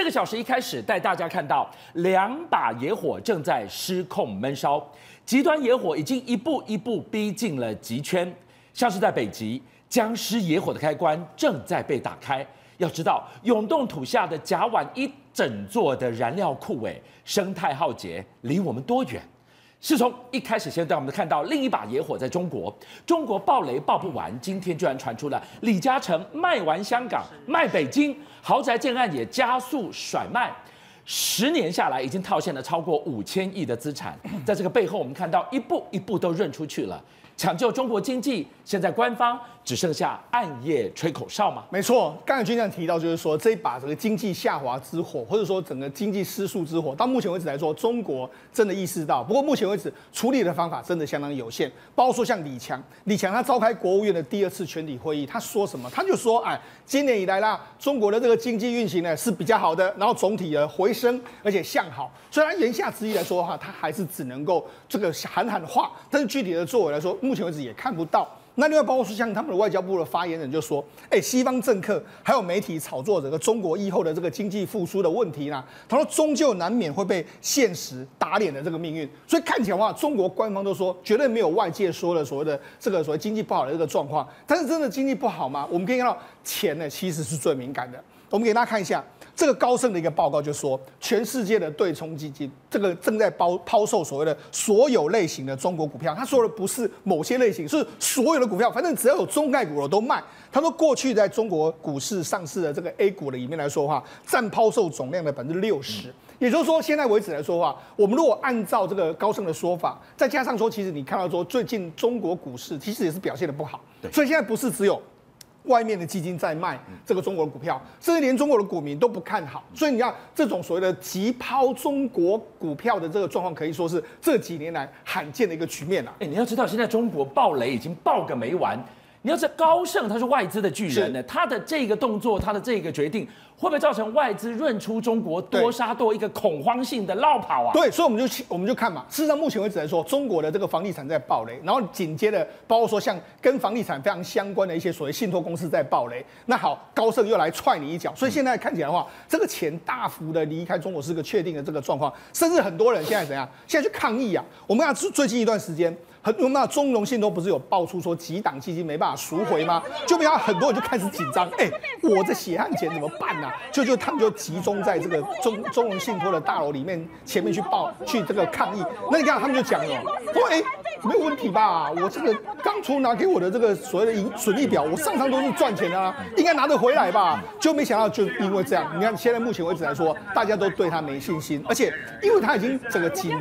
这个小时一开始带大家看到两把野火正在失控闷烧，极端野火已经一步一步逼近了极圈，像是在北极，僵尸野火的开关正在被打开。要知道，永冻土下的甲烷一整座的燃料库，位，生态浩劫，离我们多远？是从一开始先带我们看到另一把野火在中国，中国爆雷爆不完，今天居然传出了李嘉诚卖完香港卖北京，豪宅建案也加速甩卖，十年下来已经套现了超过五千亿的资产，在这个背后，我们看到一步一步都认出去了。抢救中国经济，现在官方只剩下暗夜吹口哨嘛？没错，刚才军长提到，就是说这一把这个经济下滑之火，或者说整个经济失速之火，到目前为止来说，中国真的意识到。不过目前为止处理的方法真的相当有限。包括说像李强，李强他召开国务院的第二次全体会议，他说什么？他就说，哎，今年以来啦，中国的这个经济运行呢是比较好的，然后总体的回升，而且向好。虽然言下之意来说的话，他还是只能够这个喊喊话，但是具体的作为来说，目前为止也看不到。那另外包括说像他们的外交部的发言人就说，哎，西方政客还有媒体炒作这个中国以后的这个经济复苏的问题呢，他说终究难免会被现实打脸的这个命运。所以看起来的话，中国官方都说绝对没有外界说的所谓的这个所谓经济不好的这个状况。但是真的经济不好吗？我们可以看到钱呢其实是最敏感的。我们给大家看一下。这个高盛的一个报告就说，全世界的对冲基金这个正在抛抛售所谓的所有类型的中国股票。他说的不是某些类型，是所有的股票，反正只要有中概股的都卖。他说，过去在中国股市上市的这个 A 股的里面来说的话，占抛售总量的百分之六十。也就是说，现在为止来说的话，我们如果按照这个高盛的说法，再加上说，其实你看到说最近中国股市其实也是表现的不好，所以现在不是只有。外面的基金在卖这个中国的股票，甚至连中国的股民都不看好，所以你看这种所谓的急抛中国股票的这个状况，可以说是这几年来罕见的一个局面了。哎，你要知道，现在中国暴雷已经爆个没完。你要是高盛，他是外资的巨人呢，他的这个动作，他的这个决定，会不会造成外资润出中国多杀多一个恐慌性的落跑啊？对，所以我们就我们就看嘛。事实上，目前为止来说，中国的这个房地产在暴雷，然后紧接着包括说像跟房地产非常相关的一些所谓信托公司在暴雷。那好，高盛又来踹你一脚，所以现在看起来的话，这个钱大幅的离开中国是个确定的这个状况，甚至很多人现在怎样？现在去抗议啊！我们看最近一段时间。很多那中融信托不是有爆出说几档基金没办法赎回吗？就比较很多人就开始紧张，哎，我这血汗钱怎么办呢、啊？就就他们就集中在这个中中融信托的大楼里面前面去报去这个抗议。那你看他们就讲了，说哎，没有问题吧？我这个当初拿给我的这个所谓的盈损益表，我上上都是赚钱的啊，应该拿得回来吧？就没想到就因为这样，你看现在目前为止来说，大家都对他没信心，而且因为他已经整个紧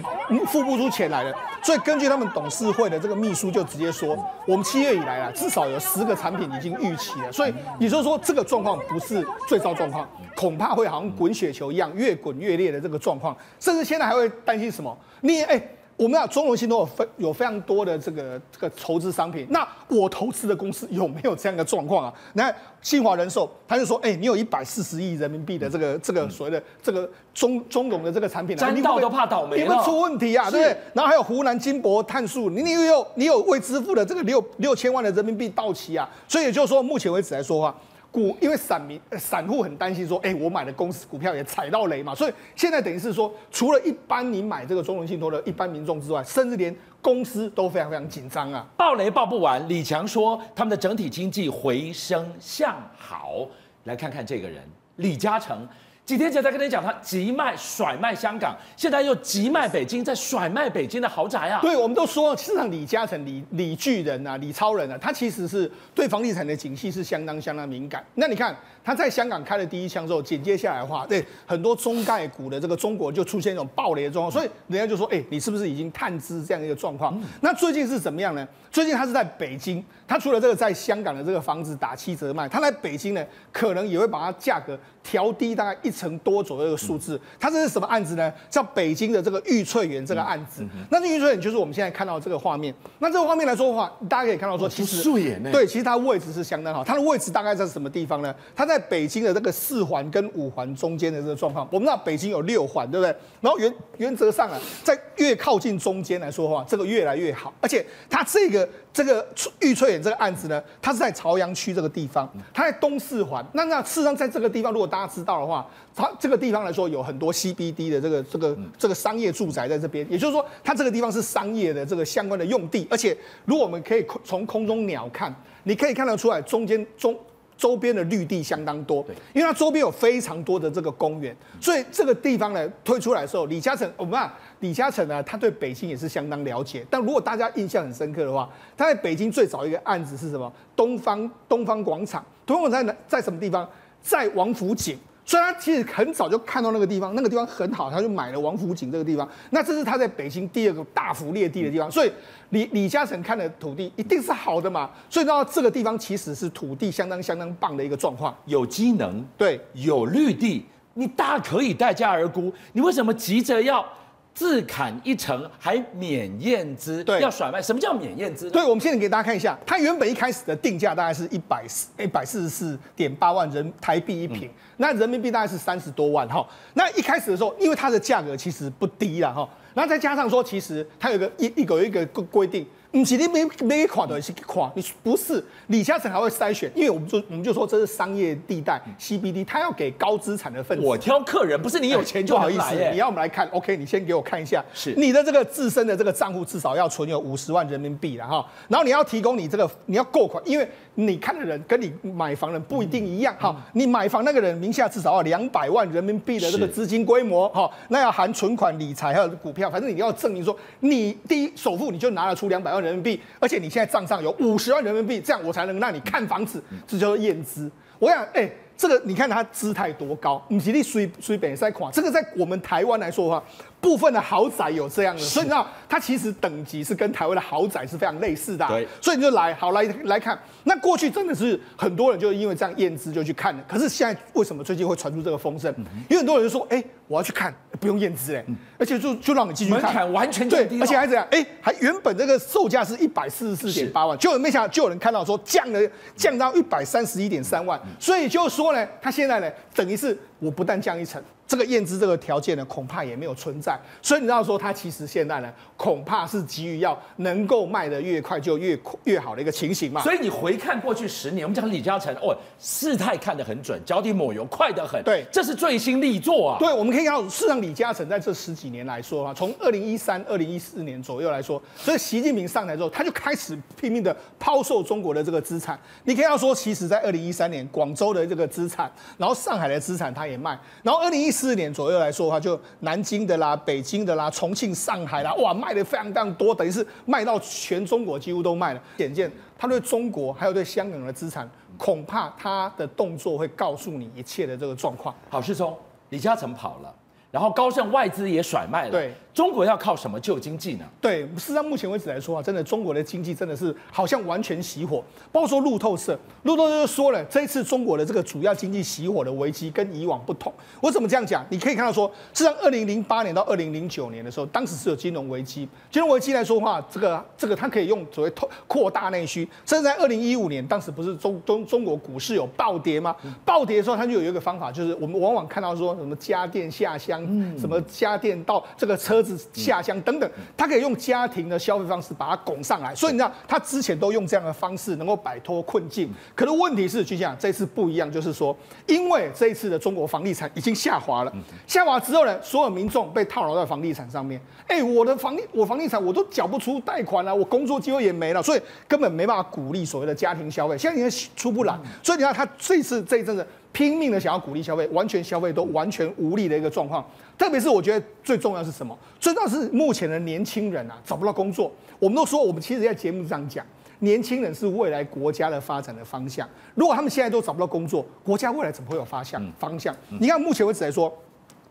付不出钱来了，所以根据他们董事。会的这个秘书就直接说，我们七月以来啊，至少有十个产品已经逾期了，所以也就是说这个状况不是最糟状况，恐怕会好像滚雪球一样越滚越烈的这个状况，甚至现在还会担心什么？你哎。我们啊，中融信托有非有非常多的这个这个投资商品，那我投资的公司有没有这样的状况啊？你看新华人寿，他就说，哎、欸，你有一百四十亿人民币的这个这个所谓的这个中中融的这个产品，沾到都怕倒霉，你会出问题啊，对不对？然后还有湖南金博碳素，你你又有你有未支付的这个六六千万的人民币到期啊，所以也就是说，目前为止来说的话。股因为散民散户很担心说，哎，我买的公司股票也踩到雷嘛，所以现在等于是说，除了一般你买这个中融信托的一般民众之外，甚至连公司都非常非常紧张啊。爆雷爆不完，李强说他们的整体经济回升向好，来看看这个人李嘉诚。几天前才跟你讲，他急卖甩卖香港，现在又急卖北京，在甩卖北京的豪宅啊！对，我们都说，事实上李嘉诚、李李巨人啊、李超人啊，他其实是对房地产的景气是相当相当敏感。那你看他在香港开了第一枪之后，紧接下来的话，对很多中概股的这个中国就出现一种暴雷的状况，所以人家就说，哎，你是不是已经探知这样一个状况？那最近是怎么样呢？最近他是在北京，他除了这个在香港的这个房子打七折卖，他在北京呢，可能也会把它价格调低大概一成多左右的数字，它这是什么案子呢？叫北京的这个玉翠园这个案子。那这玉翠园就是我们现在看到这个画面。那这个画面来说的话，大家可以看到说，其实对，其实它位置是相当好。它的位置大概在什么地方呢？它在北京的这个四环跟五环中间的这个状况。我们知道北京有六环，对不对？然后原原则上啊，在越靠近中间来说的话，这个越来越好。而且它这个这个玉翠园这个案子呢，它是在朝阳区这个地方，它在东四环。那那事实上在这个地方，如果大家知道的话，它这个地方来说有很多 CBD 的这个这个这个商业住宅在这边，也就是说，它这个地方是商业的这个相关的用地。而且，如果我们可以从空中鸟看，你可以看得出来中间中。周边的绿地相当多，因为它周边有非常多的这个公园，所以这个地方呢推出来的时候，李嘉诚，我们啊李嘉诚呢，他对北京也是相当了解。但如果大家印象很深刻的话，他在北京最早一个案子是什么？东方东方广场，东方广场在在什么地方？在王府井。所以他其实很早就看到那个地方，那个地方很好，他就买了王府井这个地方。那这是他在北京第二个大幅裂地的地方。所以李李嘉诚看的土地一定是好的嘛。所以到这个地方其实是土地相当相当棒的一个状况，有机能，对，有绿地，你大可以待价而沽。你为什么急着要？自砍一成还免验资，对，要甩卖。什么叫免验资？对，我们现在给大家看一下，它原本一开始的定价大概是一百四一百四十四点八万人台币一平，嗯、那人民币大概是三十多万哈。那一开始的时候，因为它的价格其实不低了哈，然后再加上说，其实它有一个一一个有一个规定。你今天没没垮的是垮，你不是李嘉诚还会筛选，因为我们就我们就说这是商业地带 CBD，他要给高资产的分子。我挑客人，不是你有钱就好意思。你要我们来看，OK，你先给我看一下，是你的这个自身的这个账户至少要存有五十万人民币了哈，然后你要提供你这个你要购款，因为你看的人跟你买房人不一定一样哈，你买房那个人名下至少要两百万人民币的这个资金规模哈，那要含存款、理财还有股票，反正你要证明说你第一首付你就拿得出两百万人民币，而且你现在账上有五十万人民币，这样我才能让你看房子，这叫做验资。我想，哎、欸，这个你看他姿态多高，你吉利随随便在垮，这个在我们台湾来说的话。部分的豪宅有这样的，所以你知道它其实等级是跟台湾的豪宅是非常类似的。对，所以你就来好来来看，那过去真的是很多人就因为这样验资就去看。了。可是现在为什么最近会传出这个风声？因为很多人就说，哎，我要去看，不用验资哎，而且就就让你继续看，门槛完全降低，而且还怎样，哎，还原本这个售价是一百四十四点八万，就没想到就有人看到说降了降到一百三十一点三万，所以就说呢，他现在呢等于是我不但降一层。这个验资这个条件呢，恐怕也没有存在，所以你知道说，它其实现在呢，恐怕是急于要能够卖得越快就越越好的一个情形嘛。所以你回看过去十年，我们讲李嘉诚哦，事态看得很准，脚底抹油快得很。对，这是最新力作啊。对，我们可以看到，事实上李嘉诚在这十几年来说啊，从二零一三、二零一四年左右来说，所以习近平上台之后，他就开始拼命的抛售中国的这个资产。你可以要说，其实在二零一三年，广州的这个资产，然后上海的资产他也卖，然后二零一四年左右来说的话，就南京的啦、北京的啦、重庆、上海啦，哇，卖的非常非常多，等于是卖到全中国几乎都卖了。显见他对中国还有对香港的资产，恐怕他的动作会告诉你一切的这个状况。好，世聪，李嘉诚跑了，然后高盛外资也甩卖了。对。中国要靠什么救经济呢？对，事实上目前为止来说啊，真的中国的经济真的是好像完全熄火。包括说路透社，路透社就说了，这一次中国的这个主要经济熄火的危机跟以往不同。我怎么这样讲？你可以看到说，事实上二零零八年到二零零九年的时候，当时是有金融危机。金融危机来说的话，这个这个它可以用所谓扩扩大内需。甚至在二零一五年，当时不是中中中国股市有暴跌吗？暴跌的时候，它就有一个方法，就是我们往往看到说什么家电下乡，什么家电到这个车子。下乡等等，他可以用家庭的消费方式把它拱上来，所以你知道他之前都用这样的方式能够摆脱困境。可是问题是，就像这次不一样，就是说，因为这一次的中国房地产已经下滑了，下滑之后呢，所有民众被套牢在房地产上面。哎，我的房地我房地产我都缴不出贷款了，我工作机会也没了，所以根本没办法鼓励所谓的家庭消费。现在已经出不来，所以你看他这次这一阵子。拼命的想要鼓励消费，完全消费都完全无力的一个状况。特别是我觉得最重要是什么？最重要是目前的年轻人啊，找不到工作。我们都说，我们其实在节目上讲，年轻人是未来国家的发展的方向。如果他们现在都找不到工作，国家未来怎么会有方向？方向？你看目前为止来说，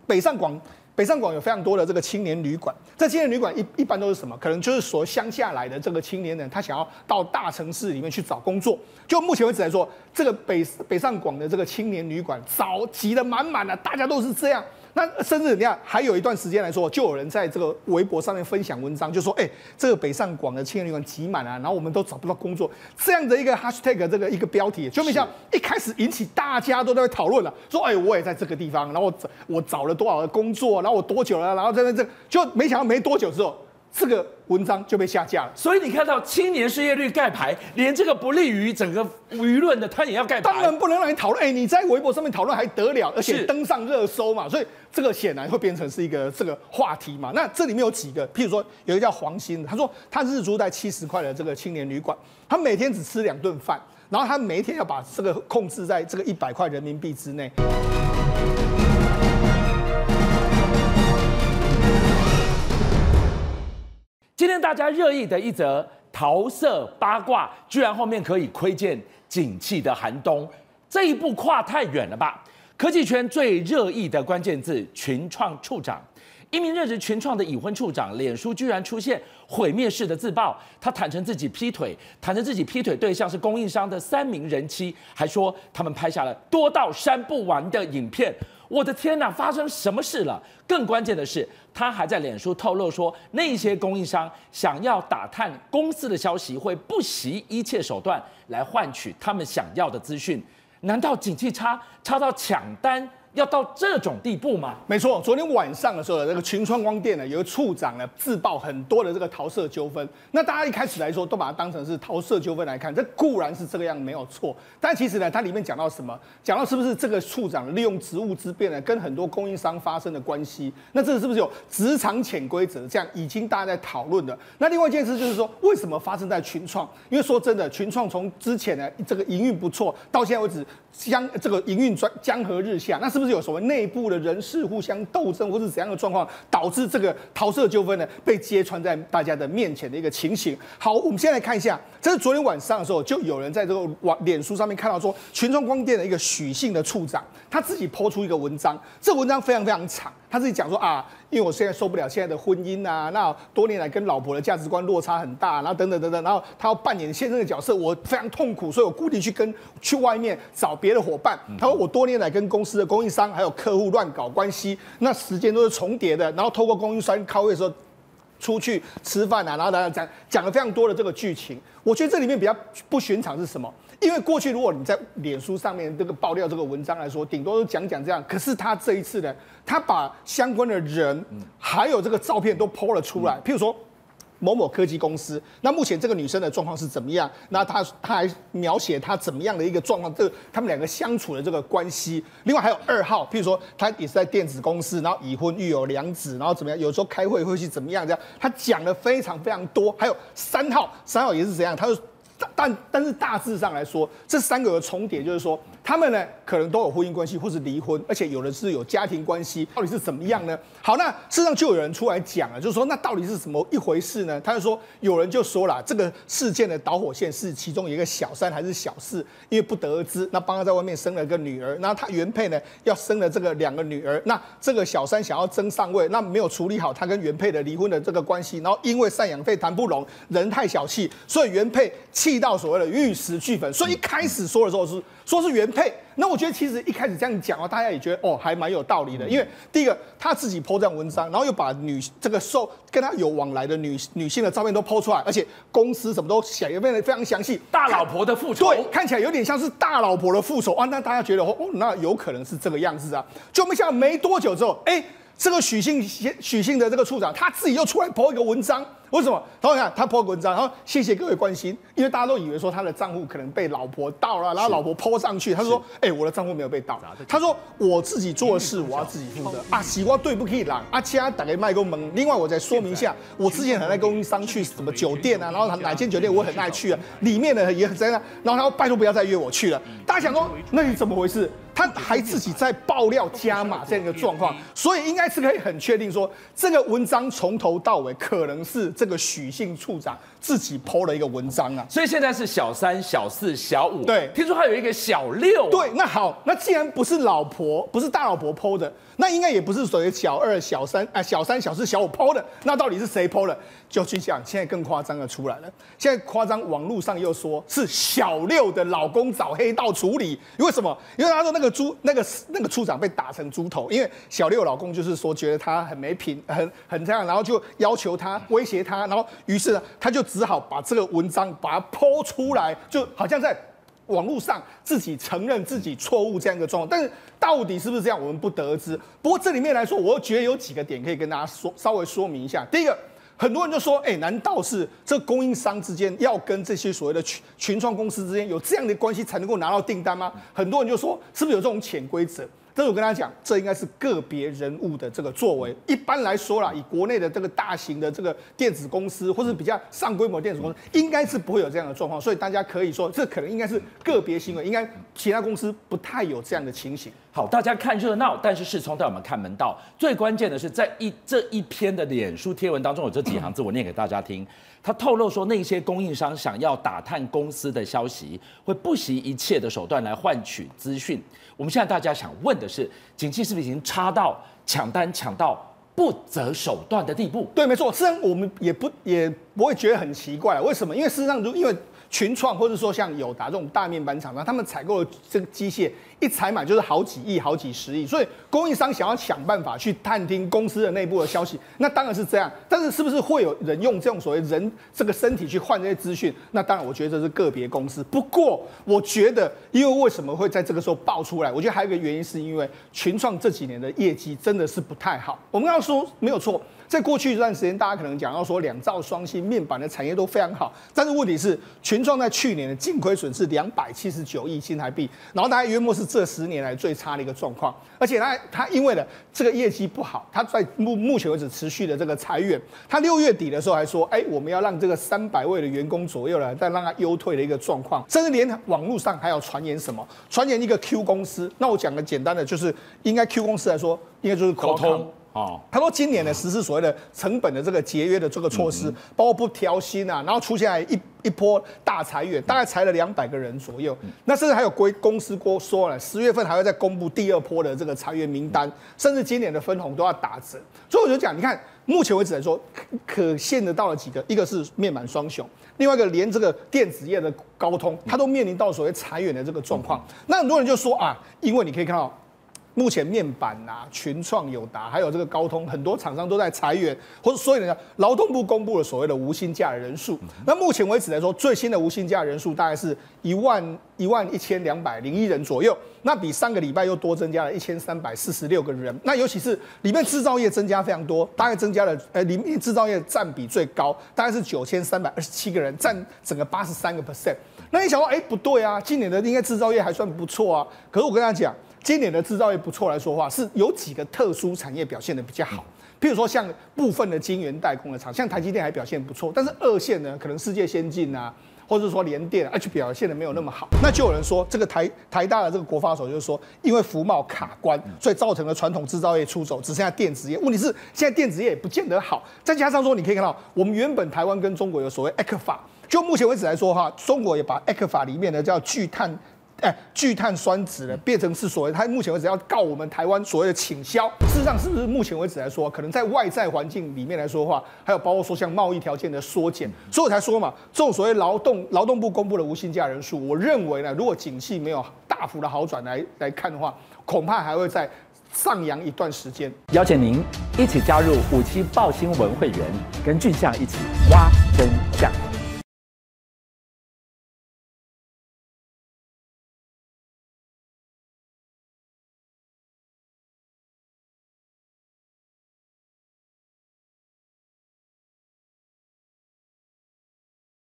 北上广。北上广有非常多的这个青年旅馆，这青年旅馆一一般都是什么？可能就是说乡下来的这个青年人，他想要到大城市里面去找工作。就目前为止来说，这个北北上广的这个青年旅馆早挤得满满的，大家都是这样。那甚至你看，还有一段时间来说，就有人在这个微博上面分享文章，就说：“哎，这个北上广的青年旅馆挤满了，然后我们都找不到工作。”这样的一个 hashtag 这个一个标题，就没想一开始引起大家都在讨论了，说：“哎，我也在这个地方，然后我找我找了多少的工作，然后我多久了，然后在那这就没想到没多久之后。”这个文章就被下架了。所以你看到青年失业率盖牌，连这个不利于整个舆论的，他也要盖牌。当然不能让你讨论，哎，你在微博上面讨论还得了，而且登上热搜嘛，所以这个显然会变成是一个这个话题嘛。那这里面有几个，譬如说有一个叫黄鑫，他说他日租在七十块的这个青年旅馆，他每天只吃两顿饭，然后他每一天要把这个控制在这个一百块人民币之内。今天大家热议的一则桃色八卦，居然后面可以窥见景气的寒冬，这一步跨太远了吧？科技圈最热议的关键字，群创处长，一名任职群创的已婚处长，脸书居然出现毁灭式的自爆，他坦承自己劈腿，坦承自己劈腿对象是供应商的三名人妻，还说他们拍下了多到删不完的影片。我的天哪，发生什么事了？更关键的是，他还在脸书透露说，那些供应商想要打探公司的消息，会不惜一切手段来换取他们想要的资讯。难道景气差差到抢单？要到这种地步吗？没错，昨天晚上的时候，这个群创光电呢，有个处长呢自曝很多的这个桃色纠纷。那大家一开始来说，都把它当成是桃色纠纷来看，这固然是这个样没有错。但其实呢，它里面讲到什么？讲到是不是这个处长利用职务之便呢，跟很多供应商发生的关系？那这是不是有职场潜规则？这样已经大家在讨论的。那另外一件事就是说，为什么发生在群创？因为说真的，群创从之前呢这个营运不错，到现在为止江这个营运专江河日下，那是不是有所谓内部的人事互相斗争，或是怎样的状况，导致这个桃色纠纷呢被揭穿在大家的面前的一个情形？好，我们现在来看一下，这是昨天晚上的时候，就有人在这个网脸书上面看到说，群众光电的一个许姓的处长，他自己抛出一个文章，这文章非常非常长。他自己讲说啊，因为我现在受不了现在的婚姻啊，那多年来跟老婆的价值观落差很大，然后等等等等，然后他要扮演先生的角色，我非常痛苦，所以我固定去跟去外面找别的伙伴。他说我多年来跟公司的供应商还有客户乱搞关系，那时间都是重叠的，然后透过供应商开会的时候出去吃饭啊，然后大家讲讲了非常多的这个剧情。我觉得这里面比较不寻常是什么？因为过去如果你在脸书上面这个爆料这个文章来说，顶多都讲讲这样。可是他这一次呢，他把相关的人还有这个照片都 po 了出来。譬如说某某科技公司，那目前这个女生的状况是怎么样？那她她还描写她怎么样的一个状况，这个他们两个相处的这个关系。另外还有二号，譬如说她也是在电子公司，然后已婚育有两子，然后怎么样？有时候开会会是怎么样？这样她讲了非常非常多。还有三号，三号也是怎样？他说。但但是大致上来说，这三个的重叠，就是说。他们呢，可能都有婚姻关系，或是离婚，而且有的是有家庭关系，到底是怎么样呢？好，那事实上就有人出来讲了，就是说，那到底是什么一回事呢？他就说，有人就说了，这个事件的导火线是其中一个小三还是小四，因为不得而知。那帮他在外面生了个女儿，那他原配呢要生了这个两个女儿，那这个小三想要争上位，那没有处理好他跟原配的离婚的这个关系，然后因为赡养费谈不拢，人太小气，所以原配气到所谓的玉石俱焚。所以一开始说的时候是。说是原配配，那我觉得其实一开始这样讲啊，大家也觉得哦，还蛮有道理的。因为第一个他自己 po 这样文章，然后又把女这个受跟他有往来的女女性的照片都 po 出来，而且公司什么都写，也变得非常详细。大老婆的复仇，对，看起来有点像是大老婆的复仇啊。那大家觉得哦，那有可能是这个样子啊。就没想到没多久之后，哎，这个许姓许姓的这个处长他自己又出来 po 一个文章。为什么？然后你看他 po 文章，然后谢谢各位关心，因为大家都以为说他的账户可能被老婆盗了，然后老婆 po 上去，他说：“哎，我的账户没有被盗。”他说：“我自己做的事，我要自己负责啊，西瓜对不起啦，啊，其他打给麦克门。另外，我再说明一下，我之前很爱供应商去什么酒店啊，然后哪间酒店我很爱去啊，里面的也很真啊，然后他说拜托不要再约我去了。大家想说，那你怎么回事？他还自己在爆料加码这样一个状况，所以应该是可以很确定说，这个文章从头到尾可能是。这个许姓处长自己 po 了一个文章啊，所以现在是小三、小四、小五，对，听说还有一个小六啊，对，那好，那既然不是老婆，不是大老婆 po 的。那应该也不是所谓小二、小三啊，小三、小四、小五 po 的，那到底是谁 po 的？就去讲，现在更夸张的出来了。现在夸张，网络上又说是小六的老公找黑道处理，因为什么？因为他说那个猪，那个那个处长被打成猪头，因为小六老公就是说觉得他很没品，很很这样，然后就要求他威胁他，然后于是呢，他就只好把这个文章把它 po 出来，就好像在。网络上自己承认自己错误这样一个状况，但是到底是不是这样，我们不得而知。不过这里面来说，我觉得有几个点可以跟大家说，稍微说明一下。第一个，很多人就说，哎，难道是这供应商之间要跟这些所谓的群群创公司之间有这样的关系才能够拿到订单吗？很多人就说，是不是有这种潜规则？但是我跟他讲，这应该是个别人物的这个作为。一般来说啦，以国内的这个大型的这个电子公司，或是比较上规模电子公司，应该是不会有这样的状况。所以大家可以说，这可能应该是个别行为，应该其他公司不太有这样的情形。好，大家看热闹，但是世聪带我们看门道。最关键的是，在一这一篇的脸书贴文当中，有这几行字，我念给大家听。他透露说，那些供应商想要打探公司的消息，会不惜一切的手段来换取资讯。我们现在大家想问的是，景气是不是已经差到抢单抢到不择手段的地步？对，没错。虽然我们也不也不会觉得很奇怪，为什么？因为事实上，如因为群创或者说像友达这种大面板厂商，他们采购的这个机械。一采买就是好几亿、好几十亿，所以供应商想要想办法去探听公司的内部的消息，那当然是这样。但是是不是会有人用这种所谓人这个身体去换这些资讯？那当然，我觉得这是个别公司。不过，我觉得，因为为什么会在这个时候爆出来？我觉得还有一个原因，是因为群创这几年的业绩真的是不太好。我们要说没有错。在过去一段时间，大家可能讲到说两兆双星面板的产业都非常好，但是问题是群创在去年的净亏损是两百七十九亿新台币，然后大概约莫是这十年来最差的一个状况，而且他他因为呢这个业绩不好，他在目目前为止持续的这个裁员，他六月底的时候还说，哎，我们要让这个三百位的员工左右来再让他优退的一个状况，甚至连网络上还有传言什么，传言一个 Q 公司，那我讲个简单的，就是应该 Q 公司来说，应该就是沟通。哦，他说今年呢实施所谓的成本的这个节约的这个措施，包括不调薪啊，然后出现来一一波大裁员，大概裁了两百个人左右。那甚至还有归公司过说了，十月份还会再公布第二波的这个裁员名单，甚至今年的分红都要打折。所以我就讲，你看目前为止来说，可现得到了几个，一个是面板双雄，另外一个连这个电子业的高通，它都面临到所谓裁员的这个状况。那很多人就说啊，因为你可以看到。目前面板啊，群创、友达，还有这个高通，很多厂商都在裁员，或者所以呢，劳动部公布了所谓的无薪假的人数。那目前为止来说，最新的无薪假人数大概是一万一万一千两百零一人左右，那比上个礼拜又多增加了一千三百四十六个人。那尤其是里面制造业增加非常多，大概增加了呃，里面制造业占比最高，大概是九千三百二十七个人，占整个八十三个 percent。那你想说，哎，不对啊，今年的应该制造业还算不错啊。可是我跟大家讲。今年的制造业不错来说话，是有几个特殊产业表现的比较好，譬如说像部分的晶圆代工的厂，像台积电还表现不错，但是二线呢，可能世界先进啊，或者说联电啊，就表现的没有那么好。那就有人说，这个台台大的这个国发所就是说，因为服贸卡关，所以造成了传统制造业出走，只剩下电子业。问题是现在电子业也不见得好，再加上说，你可以看到我们原本台湾跟中国有所谓 ECFA，就目前为止来说哈，中国也把 ECFA 里面的叫聚碳。哎，聚碳酸酯呢，变成是所谓，他目前为止要告我们台湾所谓的倾销。事实上，是不是目前为止来说，可能在外在环境里面来说的话，还有包括说像贸易条件的缩减，所以我才说嘛，这种所谓劳动劳动部公布的无薪假人数，我认为呢，如果景气没有大幅的好转来来看的话，恐怕还会再上扬一段时间。邀请您一起加入五七报新闻会员，跟俊相一起挖真相。